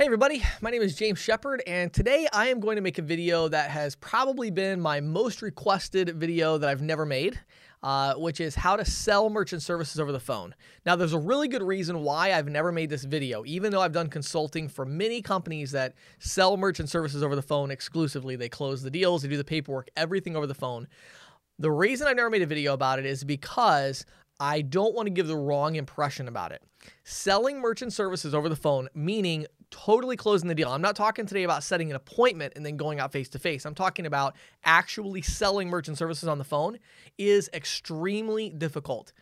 Hey everybody, my name is James Shepard and today I am going to make a video that has probably been my most requested video that I've never made, uh, which is how to sell merchant services over the phone. Now there's a really good reason why I've never made this video, even though I've done consulting for many companies that sell merchant services over the phone exclusively. They close the deals, they do the paperwork, everything over the phone. The reason I never made a video about it is because I don't want to give the wrong impression about it. Selling merchant services over the phone, meaning totally closing the deal. I'm not talking today about setting an appointment and then going out face to face. I'm talking about actually selling merchant services on the phone is extremely difficult.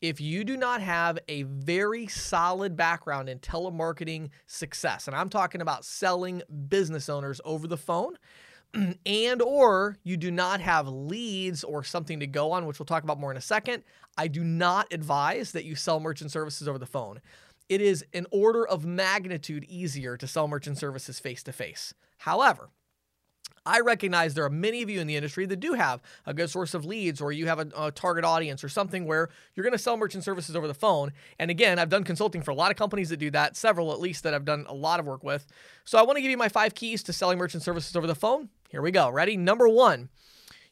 If you do not have a very solid background in telemarketing success, and I'm talking about selling business owners over the phone, and or you do not have leads or something to go on, which we'll talk about more in a second, I do not advise that you sell merchant services over the phone. It is an order of magnitude easier to sell merchant services face to face. However, I recognize there are many of you in the industry that do have a good source of leads, or you have a, a target audience, or something where you're going to sell merchant services over the phone. And again, I've done consulting for a lot of companies that do that, several at least that I've done a lot of work with. So I want to give you my five keys to selling merchant services over the phone. Here we go. Ready? Number one,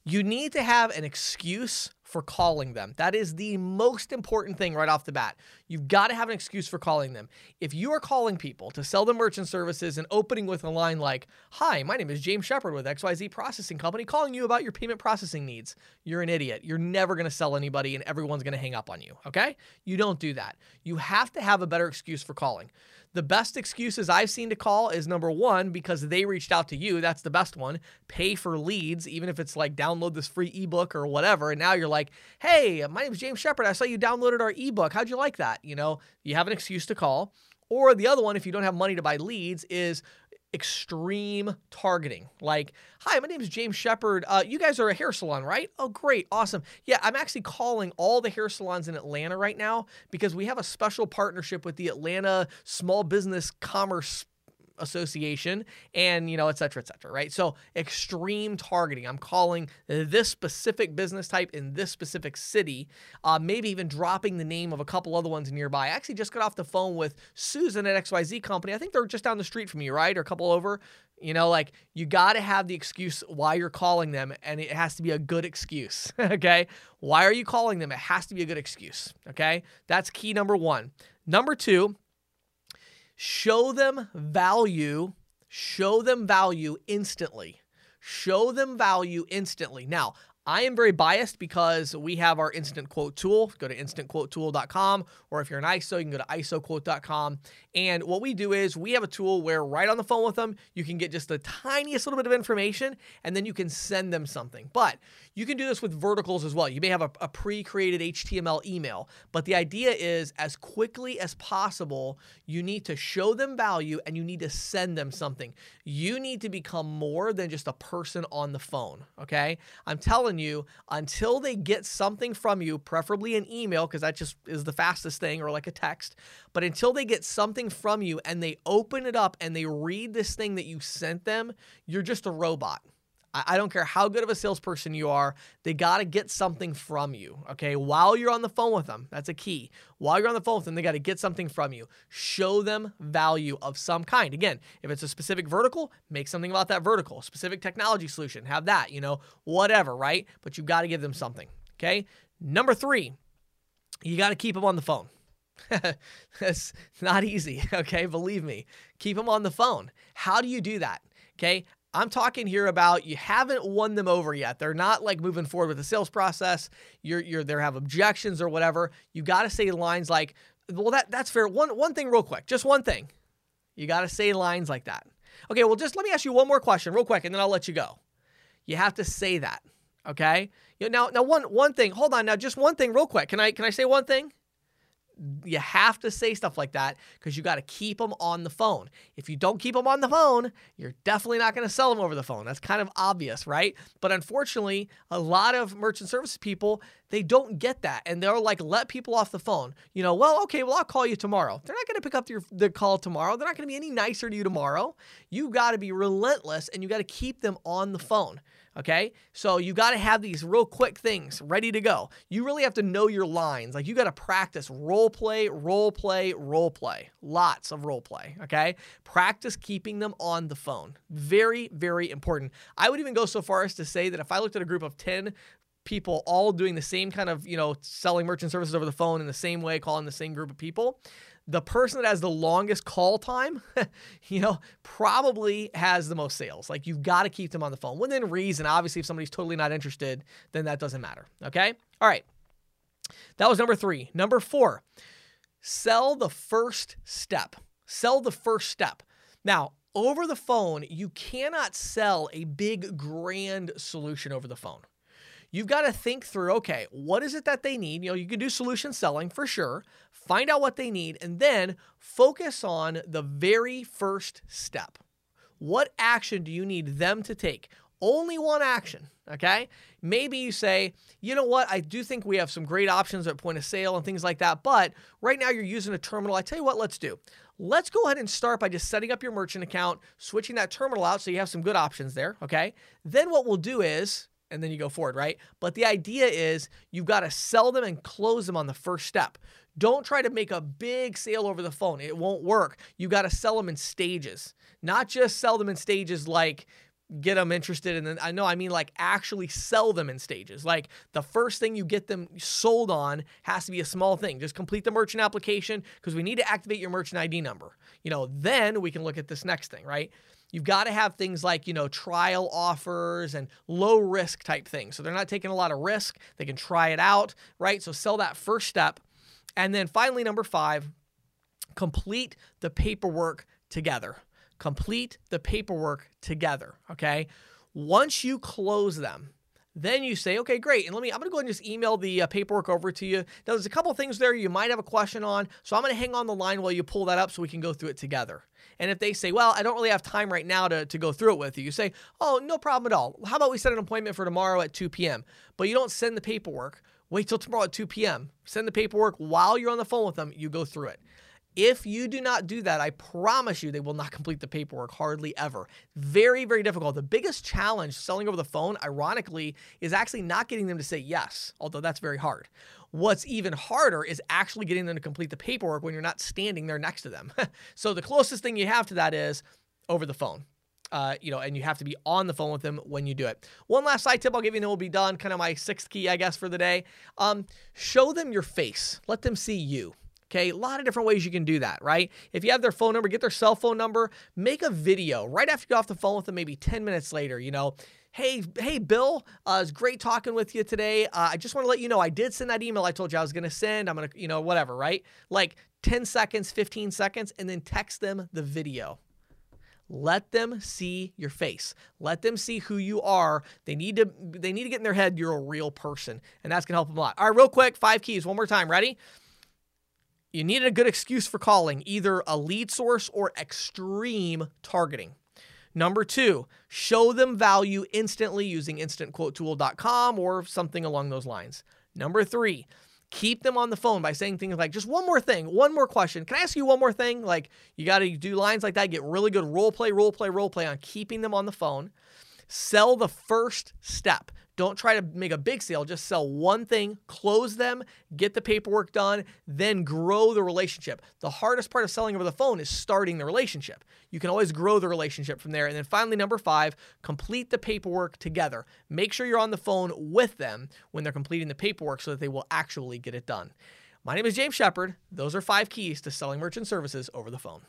you need to have an excuse for calling them. That is the most important thing right off the bat. You've got to have an excuse for calling them. If you are calling people to sell them merchant services and opening with a line like, Hi, my name is James Shepard with XYZ Processing Company calling you about your payment processing needs, you're an idiot. You're never going to sell anybody and everyone's going to hang up on you. Okay? You don't do that. You have to have a better excuse for calling. The best excuses I've seen to call is number one, because they reached out to you. That's the best one. Pay for leads, even if it's like download this free ebook or whatever. And now you're like, hey, my name is James Shepard. I saw you downloaded our ebook. How'd you like that? You know, you have an excuse to call. Or the other one, if you don't have money to buy leads, is extreme targeting. Like, hi, my name is James Shepard. Uh, you guys are a hair salon, right? Oh, great. Awesome. Yeah, I'm actually calling all the hair salons in Atlanta right now because we have a special partnership with the Atlanta Small Business Commerce association and you know et cetera et cetera right? So extreme targeting. I'm calling this specific business type in this specific city uh, maybe even dropping the name of a couple other ones nearby. I actually just got off the phone with susan at xyz company. I think they're just down the street from you right? Or a couple over. You know like you got to have the excuse why you're calling them and it has to be a good excuse okay? Why are you calling them? It has to be a good excuse okay? That's key number one. Number two Show them value, show them value instantly. Show them value instantly. Now, I am very biased because we have our instant quote tool. Go to instantquotetool.com, or if you're an ISO, you can go to isoquote.com. And what we do is we have a tool where right on the phone with them, you can get just the tiniest little bit of information, and then you can send them something. But you can do this with verticals as well. You may have a, a pre created HTML email, but the idea is as quickly as possible, you need to show them value and you need to send them something. You need to become more than just a person on the phone, okay? I'm telling telling you until they get something from you, preferably an email, because that just is the fastest thing, or like a text. But until they get something from you and they open it up and they read this thing that you sent them, you're just a robot. I don't care how good of a salesperson you are, they got to get something from you, okay? While you're on the phone with them, that's a key. While you're on the phone with them, they got to get something from you. Show them value of some kind. Again, if it's a specific vertical, make something about that vertical. Specific technology solution, have that, you know, whatever, right? But you've got to give them something, okay? Number three, you got to keep them on the phone. That's not easy, okay? Believe me. Keep them on the phone. How do you do that? Okay. I'm talking here about you haven't won them over yet. They're not like moving forward with the sales process. You're you're they have objections or whatever. You got to say lines like, "Well, that that's fair." One one thing real quick, just one thing. You got to say lines like that. Okay, well, just let me ask you one more question real quick, and then I'll let you go. You have to say that. Okay. You know, now now one one thing. Hold on. Now just one thing real quick. Can I can I say one thing? You have to say stuff like that because you got to keep them on the phone. If you don't keep them on the phone, you're definitely not going to sell them over the phone. That's kind of obvious, right? But unfortunately, a lot of merchant services people, they don't get that. And they're like, let people off the phone. You know, well, okay, well, I'll call you tomorrow. They're not going to pick up your, the call tomorrow. They're not going to be any nicer to you tomorrow. You got to be relentless and you got to keep them on the phone. Okay. So you got to have these real quick things ready to go. You really have to know your lines. Like you got to practice role play, role play, role play. Lots of role play. Okay. Practice keeping them on the phone. Very, very important. I would even go so far as to say that if I looked at a group of 10 people all doing the same kind of, you know, selling merchant services over the phone in the same way, calling the same group of people, the person that has the longest call time, you know, probably has the most sales. Like you've got to keep them on the phone within reason. Obviously, if somebody's totally not interested, then that doesn't matter. Okay. All right. That was number three. Number four, sell the first step. Sell the first step. Now, over the phone, you cannot sell a big, grand solution over the phone you've got to think through okay, what is it that they need? You know, you can do solution selling for sure, find out what they need, and then focus on the very first step. What action do you need them to take? Only one action, okay? Maybe you say, you know what, I do think we have some great options at point of sale and things like that, but right now you're using a terminal. I tell you what, let's do. Let's go ahead and start by just setting up your merchant account, switching that terminal out so you have some good options there, okay? Then what we'll do is and then you go forward, right? But the idea is you've got to sell them and close them on the first step. Don't try to make a big sale over the phone. It won't work. You got to sell them in stages, not just sell them in stages like get them interested and then I know I mean like actually sell them in stages. Like the first thing you get them sold on has to be a small thing. Just complete the merchant application because we need to activate your merchant ID number. You know, then we can look at this next thing, right? You've got to have things like, you know, trial offers and low risk type things. So they're not taking a lot of risk. They can try it out, right? So sell that first step. And then finally, number five, complete the paperwork together. Complete the paperwork together. Okay. Once you close them, then you say, okay, great. And let me, I'm going to go ahead and just email the uh, paperwork over to you. Now, there's a couple things there you might have a question on. So I'm going to hang on the line while you pull that up so we can go through it together. And if they say, well, I don't really have time right now to, to go through it with you, you say, oh, no problem at all. How about we set an appointment for tomorrow at 2 p.m.? But you don't send the paperwork. Wait till tomorrow at 2 p.m. Send the paperwork while you're on the phone with them. You go through it. If you do not do that, I promise you they will not complete the paperwork hardly ever. Very, very difficult. The biggest challenge selling over the phone, ironically, is actually not getting them to say yes, although that's very hard. What's even harder is actually getting them to complete the paperwork when you're not standing there next to them. so the closest thing you have to that is over the phone. Uh, you know, and you have to be on the phone with them when you do it. One last side tip I'll give you, and it will be done. Kind of my sixth key, I guess, for the day. Um, show them your face. Let them see you. Okay, a lot of different ways you can do that, right? If you have their phone number, get their cell phone number, make a video right after you get off the phone with them, maybe 10 minutes later, you know. Hey, hey, Bill, uh, it's great talking with you today. Uh, I just want to let you know I did send that email I told you I was going to send. I'm going to, you know, whatever, right? Like 10 seconds, 15 seconds, and then text them the video. Let them see your face. Let them see who you are. They need to they need to get in their head you're a real person, and that's gonna help them a lot. All right, real quick, five keys, one more time. Ready? You needed a good excuse for calling, either a lead source or extreme targeting. Number two, show them value instantly using instantquotetool.com or something along those lines. Number three, keep them on the phone by saying things like, just one more thing, one more question. Can I ask you one more thing? Like, you got to do lines like that, get really good role play, role play, role play on keeping them on the phone. Sell the first step. Don't try to make a big sale. Just sell one thing, close them, get the paperwork done, then grow the relationship. The hardest part of selling over the phone is starting the relationship. You can always grow the relationship from there. And then finally, number five, complete the paperwork together. Make sure you're on the phone with them when they're completing the paperwork so that they will actually get it done. My name is James Shepard. Those are five keys to selling merchant services over the phone.